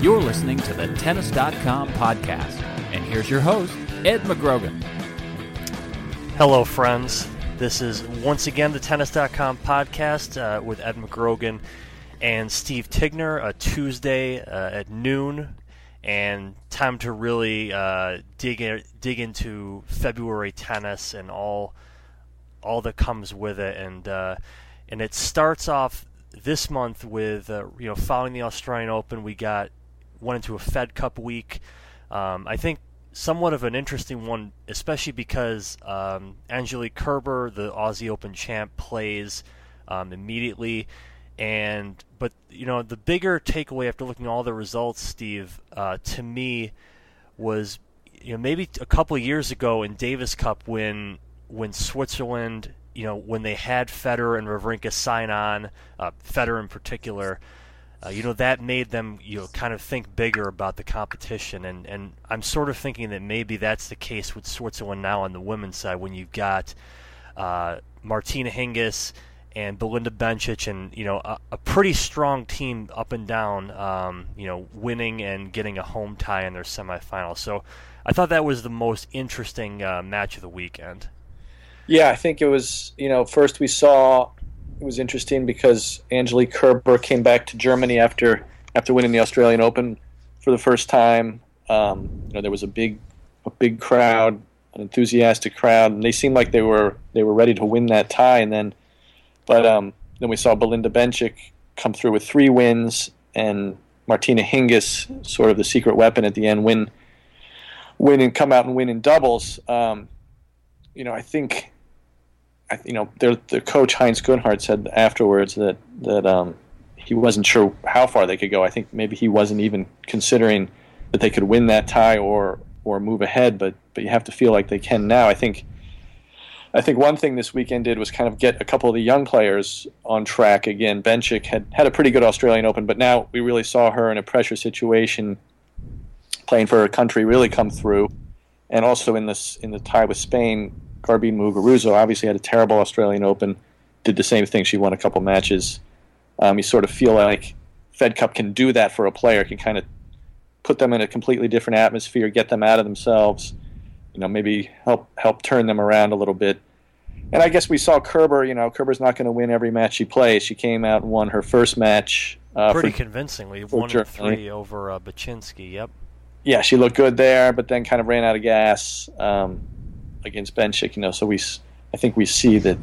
You're listening to the Tennis.com podcast. And here's your host, Ed McGrogan. Hello, friends. This is once again the Tennis.com podcast uh, with Ed McGrogan and Steve Tignor, a Tuesday uh, at noon, and time to really uh, dig dig into February tennis and all all that comes with it, and uh, and it starts off this month with uh, you know following the Australian Open, we got went into a Fed Cup week. Um, I think somewhat of an interesting one, especially because um, Angelique Kerber, the Aussie Open champ, plays um, immediately. And but you know the bigger takeaway after looking at all the results, Steve, uh, to me was you know maybe a couple years ago in Davis Cup when when Switzerland you know when they had Federer and Wawrinka sign on, uh, Federer in particular uh, you know that made them you know kind of think bigger about the competition and and I'm sort of thinking that maybe that's the case with Switzerland now on the women's side when you've got uh, Martina Hingis and Belinda Bencic and you know a, a, pretty strong team up and down um, you know winning and getting a home tie in their semifinal so I thought that was the most interesting uh, match of the weekend. Yeah, I think it was. You know, first we saw it was interesting because Angelique Kerber came back to Germany after after winning the Australian Open for the first time. Um, you know, there was a big a big crowd, an enthusiastic crowd, and they seemed like they were they were ready to win that tie. And then, but um, then we saw Belinda Bencic come through with three wins, and Martina Hingis, sort of the secret weapon at the end, win win and come out and win in doubles. Um, you know, I think you know, the coach Heinz Günthardt said afterwards that that um, he wasn't sure how far they could go. I think maybe he wasn't even considering that they could win that tie or or move ahead. But but you have to feel like they can now. I think. I think one thing this weekend did was kind of get a couple of the young players on track again. Bencic had had a pretty good Australian Open, but now we really saw her in a pressure situation, playing for her country, really come through, and also in this in the tie with Spain, Garbine Muguruza obviously had a terrible Australian Open, did the same thing. She won a couple matches. Um, you sort of feel like Fed Cup can do that for a player, can kind of put them in a completely different atmosphere, get them out of themselves, you know, maybe help help turn them around a little bit. And I guess we saw Kerber. You know, Kerber's not going to win every match she plays. She came out and won her first match. Uh, Pretty for, convincingly, one three over uh, Bacsinszky. Yep. Yeah, she looked good there, but then kind of ran out of gas. Um, against. You know, so we I think we see that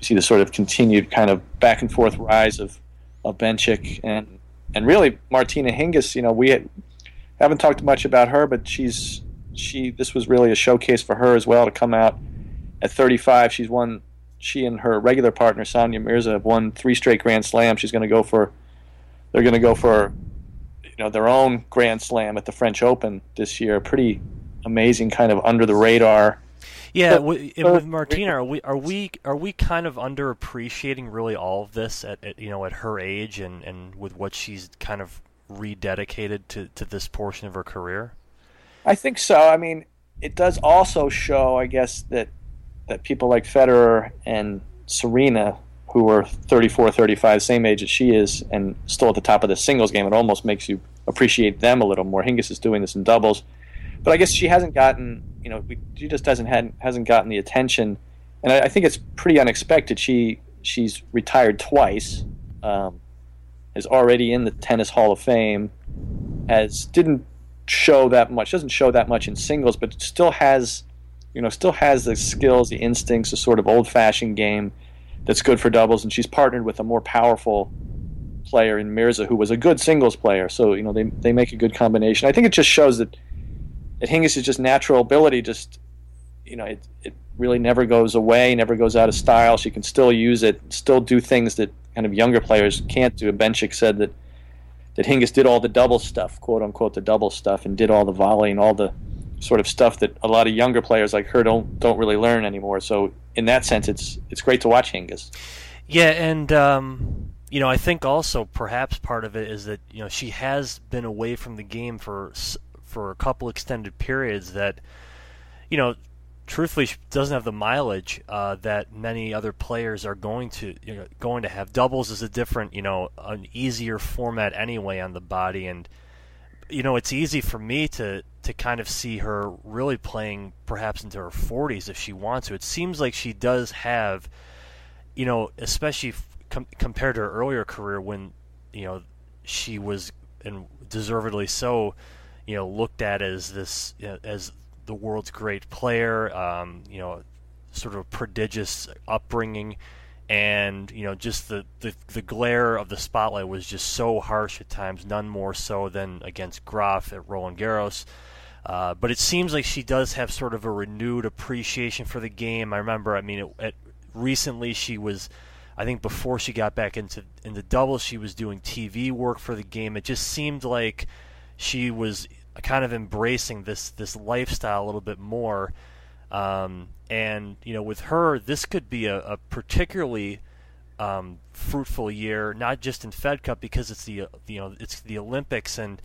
see the sort of continued kind of back and forth rise of of Bencic and and really Martina Hingis. You know, we had, haven't talked much about her, but she's she this was really a showcase for her as well to come out at 35. She's won. She and her regular partner Sania Mirza have won three straight Grand Slams. She's going to go for. They're going to go for, you know, their own Grand Slam at the French Open this year. Pretty amazing, kind of under the radar yeah, with, with Martina, are we are we are we kind of underappreciating really all of this at, at, you know at her age and, and with what she's kind of rededicated to, to this portion of her career? I think so. I mean, it does also show, I guess, that that people like Federer and Serena, who are 34, 35, same age as she is, and still at the top of the singles game, it almost makes you appreciate them a little more. Hingis is doing this in doubles, but I guess she hasn't gotten you know, we, she just doesn't had, hasn't gotten the attention, and I, I, think it's pretty unexpected. She she's retired twice, um, is already in the tennis Hall of Fame, has didn't show that much, doesn't show that much in singles, but still has, you know, still has the skills, the instincts, the sort of old-fashioned game that's good for doubles, and she's partnered with a more powerful player in Mirza who was a good singles player. So you know they they make a good combination. I think it just shows that Hingis' is just natural ability just you know it it really never goes away, never goes out of style. She can still use it, still do things that kind of younger players can't do. Bencic said that that Hingis did all the double stuff, quote unquote, the double stuff, and did all the volley and all the sort of stuff that a lot of younger players like her don't don't really learn anymore. So in that sense, it's it's great to watch Hingis. Yeah, and um, you know, I think also perhaps part of it is that you know she has been away from the game for for a couple extended periods that you know truthfully doesn't have the mileage uh, that many other players are going to you know, going to have. Doubles is a different, you know, an easier format anyway on the body, and you know it's easy for me to to kind of see her really playing perhaps into her 40s if she wants to. It seems like she does have, you know, especially com- compared to her earlier career when you know she was and deservedly so, you know, looked at as this you know, as the world's great player, um, you know, sort of prodigious upbringing, and you know, just the, the the glare of the spotlight was just so harsh at times, none more so than against Graf at Roland Garros. Uh, but it seems like she does have sort of a renewed appreciation for the game. I remember, I mean, it, it, recently she was, I think before she got back into into doubles, she was doing TV work for the game. It just seemed like she was kind of embracing this this lifestyle a little bit more. Um, and you know, with her, this could be a, a particularly um, fruitful year, not just in Fed Cup because it's the you know it's the Olympics, and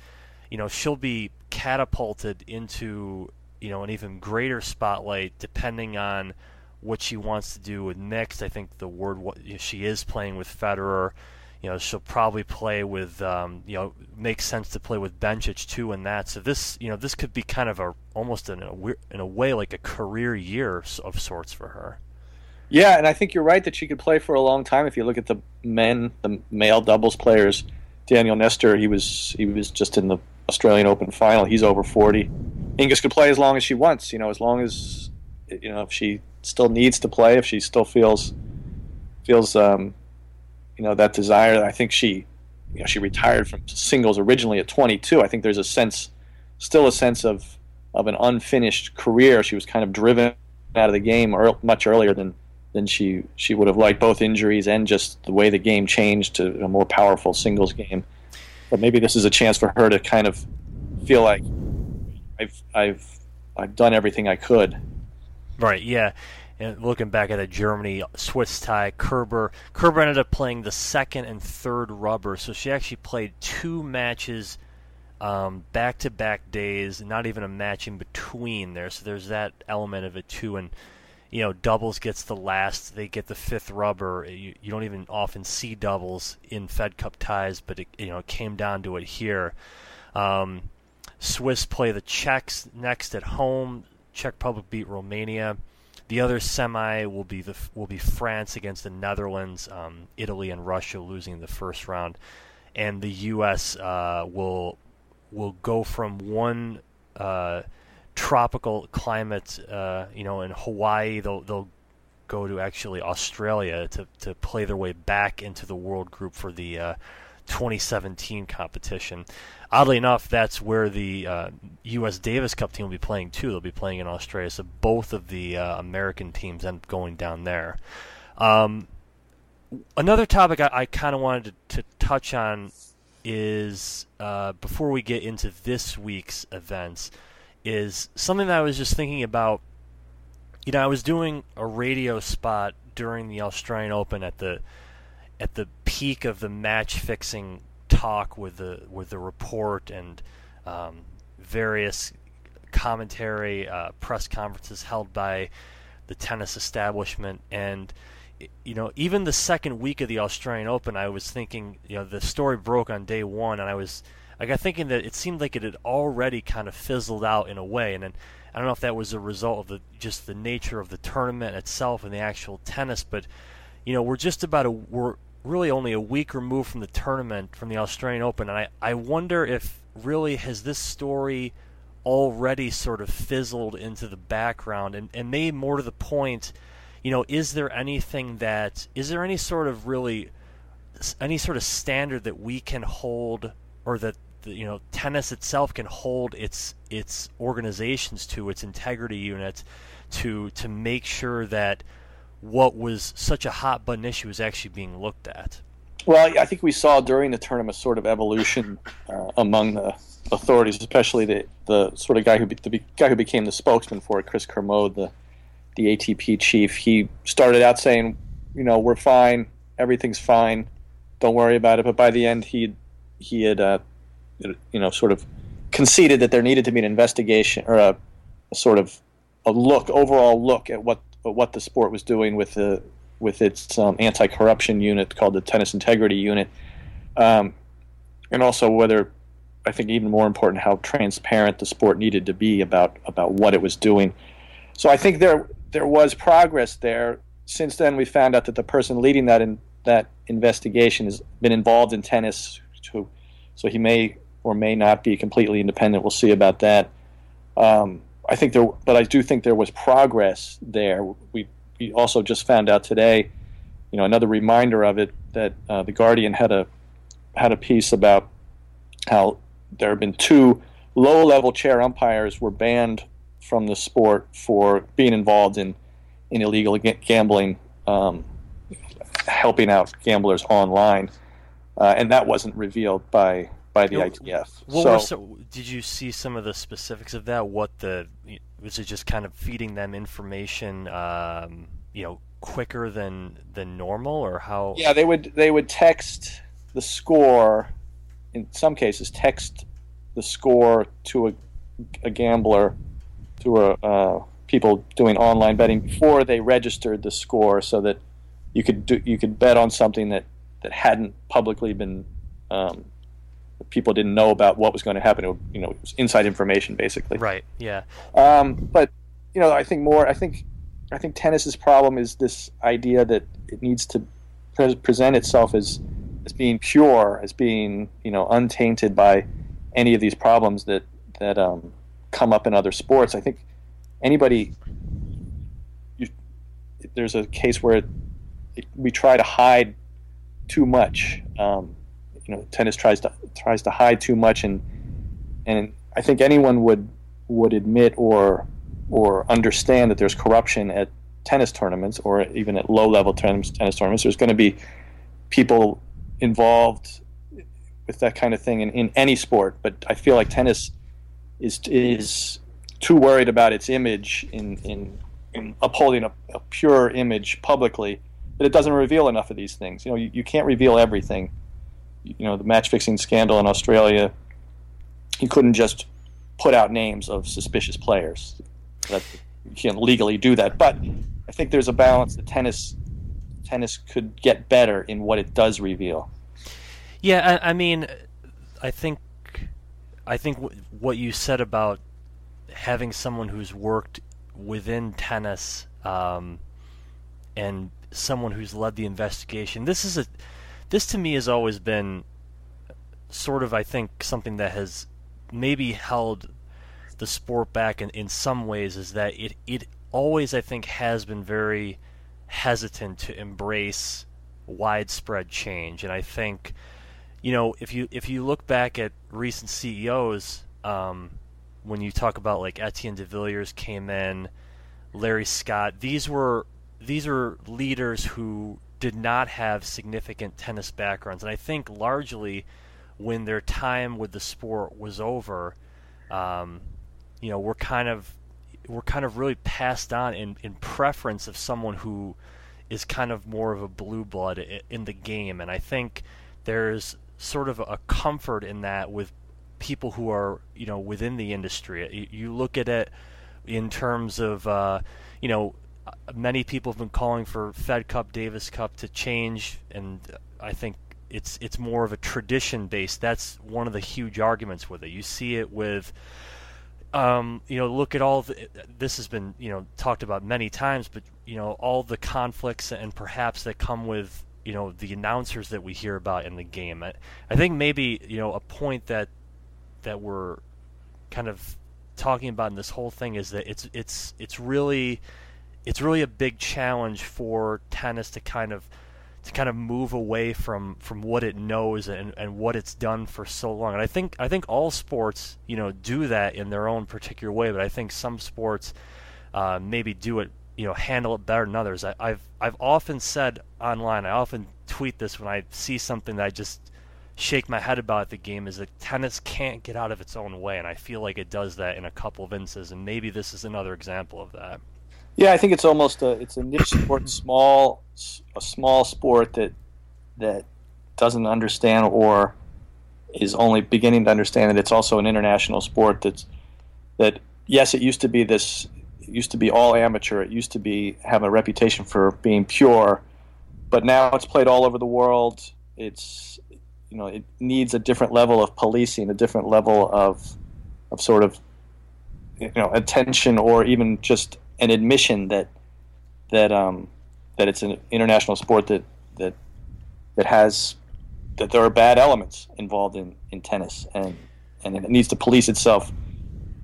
you know she'll be catapulted into you know an even greater spotlight depending on what she wants to do with next. I think the word she is playing with Federer you know she'll probably play with um, you know makes sense to play with Bencic too in that. So this you know this could be kind of a almost in a in a way like a career year of sorts for her. Yeah, and I think you're right that she could play for a long time. If you look at the men, the male doubles players, Daniel Nestor, he was he was just in the Australian Open final. He's over 40. Hingis could play as long as she wants. You know, as long as you know if she still needs to play, if she still feels feels um, you know that desire. I think she, you know, she retired from singles originally at 22. I think there's a sense, still a sense of of an unfinished career. She was kind of driven out of the game or much earlier than than she she would have liked. Both injuries and just the way the game changed to a more powerful singles game. But maybe this is a chance for her to kind of feel like I've I've I've done everything I could. Right. Yeah and looking back at a Germany Swiss tie, Kerber Kerber ended up playing the second and third rubber, so she actually played two matches back to back days, not even a match in between there. So there's that element of it too, and you know doubles gets the last, they get the fifth rubber. You, you don't even often see doubles in Fed Cup ties, but it you know it came down to it here. Um, Swiss play the Czechs next at home. Czech Republic beat Romania. The other semi will be the will be France against the Netherlands, um, Italy and Russia losing the first round, and the U.S. Uh, will will go from one uh, tropical climate, uh, you know, in Hawaii. They'll they'll go to actually Australia to to play their way back into the world group for the uh, 2017 competition. Oddly enough, that's where the uh, U.S. Davis Cup team will be playing too. They'll be playing in Australia, so both of the uh, American teams end up going down there. Um, another topic I, I kind of wanted to, to, touch on is uh, before we get into this week's events is something that I was just thinking about. You know, I was doing a radio spot during the Australian Open at the at the peak of the match fixing talk with the with the report and um, various commentary uh, press conferences held by the tennis establishment. And you know even the second week of the Australian Open I was thinking you know the story broke on day 1 and I was I got thinking that it seemed like it had already kind of fizzled out in a way. And then I don't know if that was a result of the just the nature of the tournament itself and the actual tennis but you know we're just about a we're really only a week removed from the tournament from the Australian Open, and I, I wonder if really has this story already sort of fizzled into the background? And, and maybe more to the point, you know, is there anything that is there any sort of really any sort of standard that we can hold or that you know tennis itself can hold its its organizations to its integrity units to to make sure that what was such a hot button issue is actually being looked at. Well, I think we saw during the tournament sort of evolution uh, among the authorities, especially the, the sort of guy who be, the guy who became the spokesman for it, Chris Kermode, the the ATP chief. He started out saying, you know, we're fine, everything's fine, don't worry about it. But by the end, he he had uh, you know sort of conceded that there needed to be an investigation or a, a sort of a look, overall look at what what the sport was doing with the with its um, anti-corruption unit called the Tennis Integrity Unit, um, and also whether I think even more important how transparent the sport needed to be about about what it was doing. So I think there there was progress there. Since then, we found out that the person leading that in, that investigation has been involved in tennis, so, so he may or may not be completely independent. We'll see about that. Um, I think there, but I do think there was progress there. We, we also just found out today, you know, another reminder of it that uh, the Guardian had a had a piece about how there have been two low-level chair umpires were banned from the sport for being involved in in illegal gambling, um, helping out gamblers online, uh, and that wasn't revealed by by the know, ITF. so, so, did you see some of the specifics of that? What the was it just kind of feeding them information, um, you know, quicker than than normal, or how? Yeah, they would they would text the score. In some cases, text the score to a, a gambler, to a uh, people doing online betting before they registered the score, so that you could do you could bet on something that that hadn't publicly been um, people didn't know about what was going to happen. It, you know, it was inside information basically. Right. Yeah. Um, but you know, I think more. I think I think tennis's problem is this idea that it needs to pre- present itself as as being pure, as being you know untainted by any of these problems that that um, come up in other sports. I think anybody. You, there's a case where it, it, we try to hide too much. Um, you know tennis tries to tries to hide too much and and I think anyone would would admit or or understand that there's corruption at tennis tournaments or even at low level tennis, tournaments. There's going to be people involved with that kind of thing in, in any sport, but I feel like tennis is is too worried about its image in in, in upholding a, a pure image publicly that it doesn't reveal enough of these things. You know, you, you can't reveal everything you know the match fixing scandal in Australia, he couldn't just put out names of suspicious players. That you can't legally do that. But I think there's a balance that tennis tennis could get better in what it does reveal. Yeah, I, I mean, I think I think w- what you said about having someone who's worked within tennis um, and someone who's led the investigation. This is a this to me has always been sort of, I think, something that has maybe held the sport back in, in some ways is that it, it always, I think, has been very hesitant to embrace widespread change. And I think, you know, if you if you look back at recent CEOs, um, when you talk about like Etienne de Villiers came in, Larry Scott, these were these are leaders who did not have significant tennis backgrounds, and I think largely when their time with the sport was over, um, you know, we're kind of we're kind of really passed on in, in preference of someone who is kind of more of a blue blood in the game, and I think there's sort of a comfort in that with people who are you know within the industry. You look at it in terms of uh, you know many people have been calling for Fed Cup, Davis Cup to change, and I think it's it's more of a tradition based. That's one of the huge arguments with it. You see it with, um, you know, look at all the, this has been you know talked about many times, but you know all the conflicts and perhaps that come with you know the announcers that we hear about in the game. I, I think maybe you know a point that that we're kind of talking about in this whole thing is that it's it's it's really it's really a big challenge for tennis to kind of to kind of move away from from what it knows and, and what it's done for so long. And I think I think all sports, you know, do that in their own particular way. But I think some sports uh, maybe do it, you know, handle it better than others. I, I've I've often said online, I often tweet this when I see something that I just shake my head about the game is that tennis can't get out of its own way, and I feel like it does that in a couple of instances, and maybe this is another example of that. Yeah, I think it's almost a it's a niche sport, small a small sport that that doesn't understand or is only beginning to understand that it's also an international sport. That's that yes, it used to be this it used to be all amateur. It used to be have a reputation for being pure, but now it's played all over the world. It's you know it needs a different level of policing, a different level of of sort of you know attention or even just an admission that that um, that it's an international sport that that that has that there are bad elements involved in, in tennis and and it needs to police itself.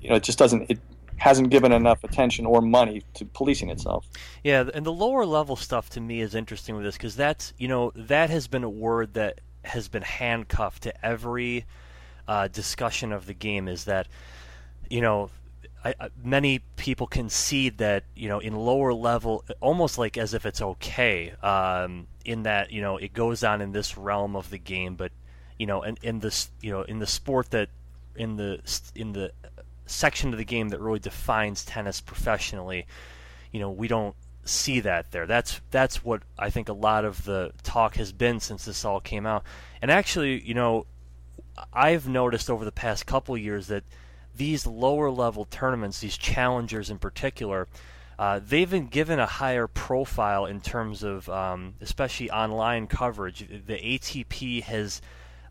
You know, it just doesn't it hasn't given enough attention or money to policing itself. Yeah, and the lower level stuff to me is interesting with this because that's you know that has been a word that has been handcuffed to every uh, discussion of the game is that you know I, many people concede that you know in lower level, almost like as if it's okay, um, in that you know it goes on in this realm of the game, but you know, in, in this you know in the sport that in the in the section of the game that really defines tennis professionally, you know, we don't see that there. That's that's what I think a lot of the talk has been since this all came out. And actually, you know, I've noticed over the past couple years that these lower level tournaments, these challengers in particular, uh, they've been given a higher profile in terms of, um, especially online coverage. The ATP has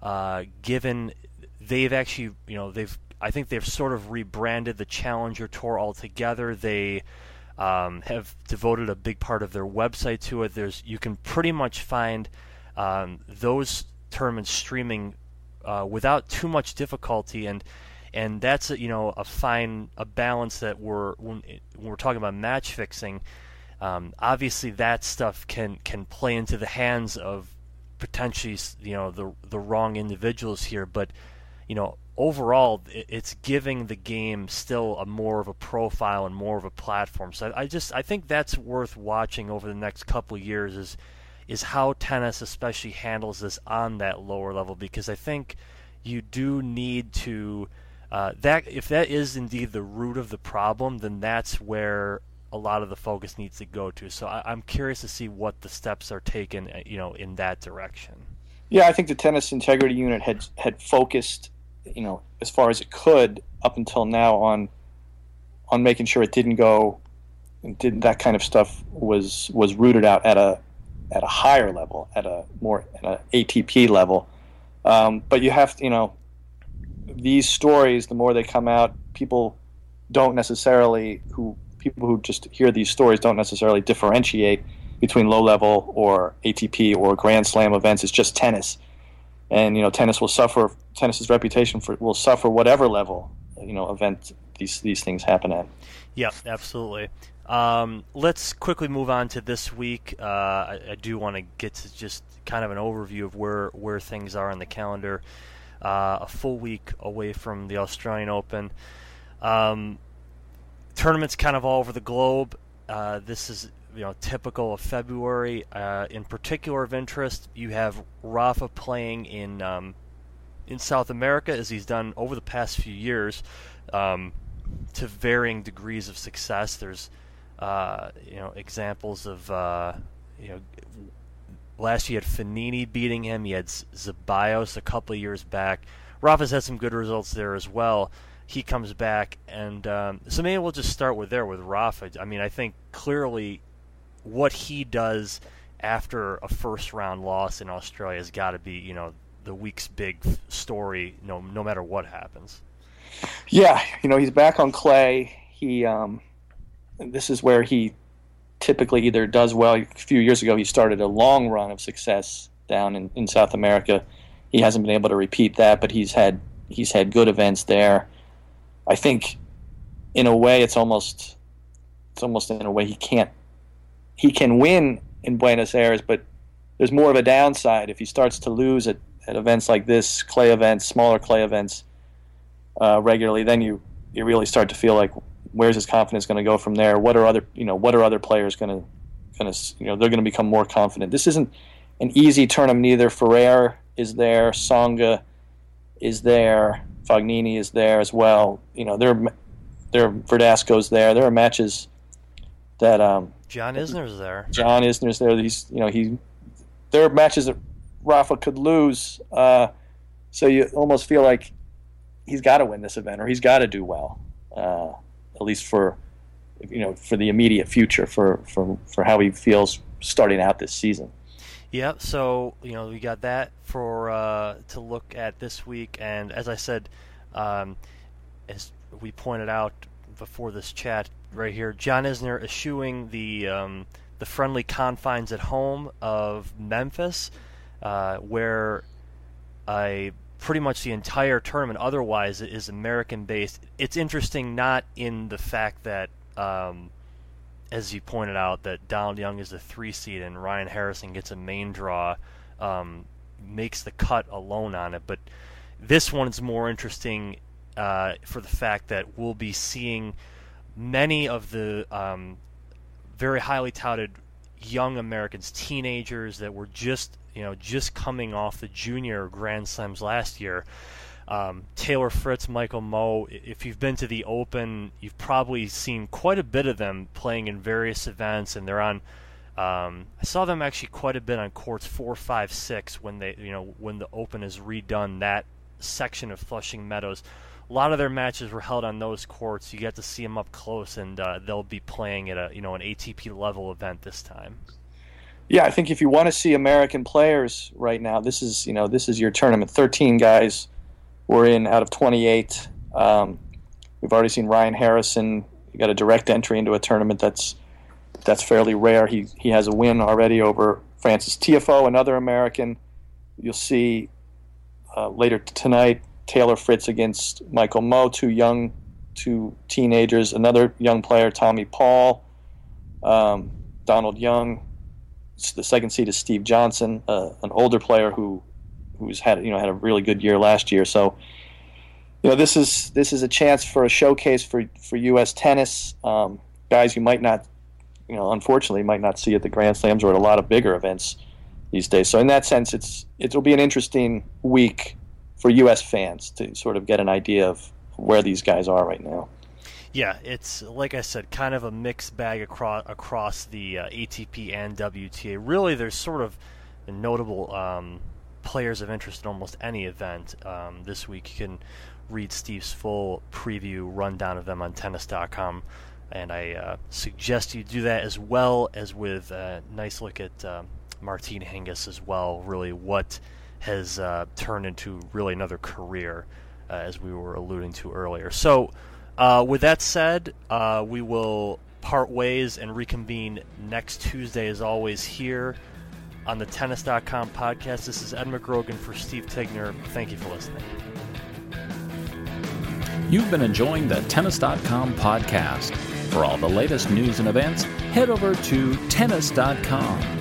uh, given, they've actually, you know, they've, I think they've sort of rebranded the Challenger Tour altogether. They um, have devoted a big part of their website to it. There's, you can pretty much find um, those tournaments streaming uh, without too much difficulty and and that's a, you know a fine a balance that we're when, we're talking about match fixing. Um, obviously, that stuff can can play into the hands of potentially you know the the wrong individuals here, but you know overall it's giving the game still a more of a profile and more of a platform. So I, I just I think that's worth watching over the next couple years is is how tennis especially handles this on that lower level because I think you do need to uh, that if that is indeed the root of the problem, then that's where a lot of the focus needs to go to. So I, am curious to see what the steps are taken, uh, you know, in that direction. Yeah, I think the tennis integrity unit had had focused, you know, as far as it could up until now on on making sure it didn't go, didn't that kind of stuff was was rooted out at a at a higher level, at a more at a ATP level. Um, but you have to, you know, these stories, the more they come out, people don't necessarily who people who just hear these stories don't necessarily differentiate between low level or ATP or Grand Slam events. It's just tennis, and you know tennis will suffer. Tennis's reputation for will suffer whatever level you know event these these things happen at. Yeah, absolutely. Um, let's quickly move on to this week. Uh, I, I, do want to get to just kind of an overview of where where things are on the calendar uh, a full week away from the Australian Open. Um, tournaments kind of all over the globe. Uh, this is you know typical of February. Uh, in particular of interest, you have Rafa playing in um, in South America as he's done over the past few years, um, to varying degrees of success. There's uh, you know examples of uh, you know Last year, he had Fognini beating him. He had Zeballos a couple of years back. Rafa's had some good results there as well. He comes back, and um, so maybe we'll just start with there with Rafa. I mean, I think clearly what he does after a first round loss in Australia has got to be, you know, the week's big story. No, no matter what happens. Yeah, you know, he's back on clay. He, um, this is where he typically either does well. A few years ago, he started a long run of success down in, in South America. He hasn't been able to repeat that, but he's had he's had good events there. I think, in a way, it's almost it's almost in a way he can't he can win in Buenos Aires, but there's more of a downside if he starts to lose at, at events like this, clay events, smaller clay events, uh, regularly. Then you you really start to feel like where's his confidence going to go from there? What are other you know what are other players going to going to you know they're going to become more confident. This isn't an easy tournament either. Ferrer is there, Tsonga is there, Fognini is there as well. You know there there Verdasco's there. There are matches that um, John Isner's there. John Isner's there. He's you know he there are matches that Rafa could lose. Uh, so you almost feel like he's got to win this event or he's got to do well, uh, at least for you know for the immediate future for for for how he feels starting out this season. Yep. So you know we got that for uh, to look at this week, and as I said, um, as we pointed out before this chat right here, John Isner eschewing the um, the friendly confines at home of Memphis, uh, where I pretty much the entire tournament otherwise is American based. It's interesting not in the fact that, um, as you pointed out, that Donald Young is the three seed and Ryan Harrison gets a main draw, um, makes the cut alone on it. But this one is more interesting uh, for the fact that we'll be seeing many of the um, very highly touted young Americans, teenagers that were just you know just coming off the junior Grand Slams last year. Um, Taylor Fritz, Michael Mmoh, If you've been to the Open, you've probably seen quite a bit of them playing in various events, and they're on. Um, I saw them actually quite a bit on courts four, five, six when they, you know, when the Open is redone. That section of Flushing Meadows a lot of their matches were held on those courts. You get to see them up close, and uh, they'll be playing at a you know an ATP level event this time. Yeah, I think if you want to see American players right now, this is you know this is your tournament. Thirteen guys were in out of twenty eight. Um, we've already seen Ryan Harrison. He got a direct entry into a tournament that's that's fairly rare. He he has a win already over Frances Tiafoe, another American. You'll see uh, later tonight Taylor Fritz against Michael Mmoh, two young, two teenagers, another young player, Tommy Paul, um, Donald Young. The second seed is Steve Johnson, uh, an older player who who's had you know had a really good year last year. So you know this is this is a chance for a showcase for for U.S. tennis um, guys you might not you know unfortunately might not see at the Grand Slams or at a lot of bigger events these days. So in that sense, it's it'll be an interesting week for U.S. fans to sort of get an idea of where these guys are right now. Yeah, it's like I said, kind of a mixed bag across across the uh, ATP and WTA. Really, there's sort of notable um, players of interest in almost any event um, this week. You can read Steve's full preview rundown of them on Tennis.com, and I uh, suggest you do that as well as with a nice look at uh, Hingis as well. Really, what has uh, turned into really another career, uh, as we were alluding to earlier. So, uh, with that said, uh, we will part ways and reconvene next Tuesday, as always, here on the Tennis.com podcast. This is Ed McGrogan for Steve Tignor. Thank you for listening. You've been enjoying the Tennis.com podcast. For all the latest news and events, head over to Tennis.com.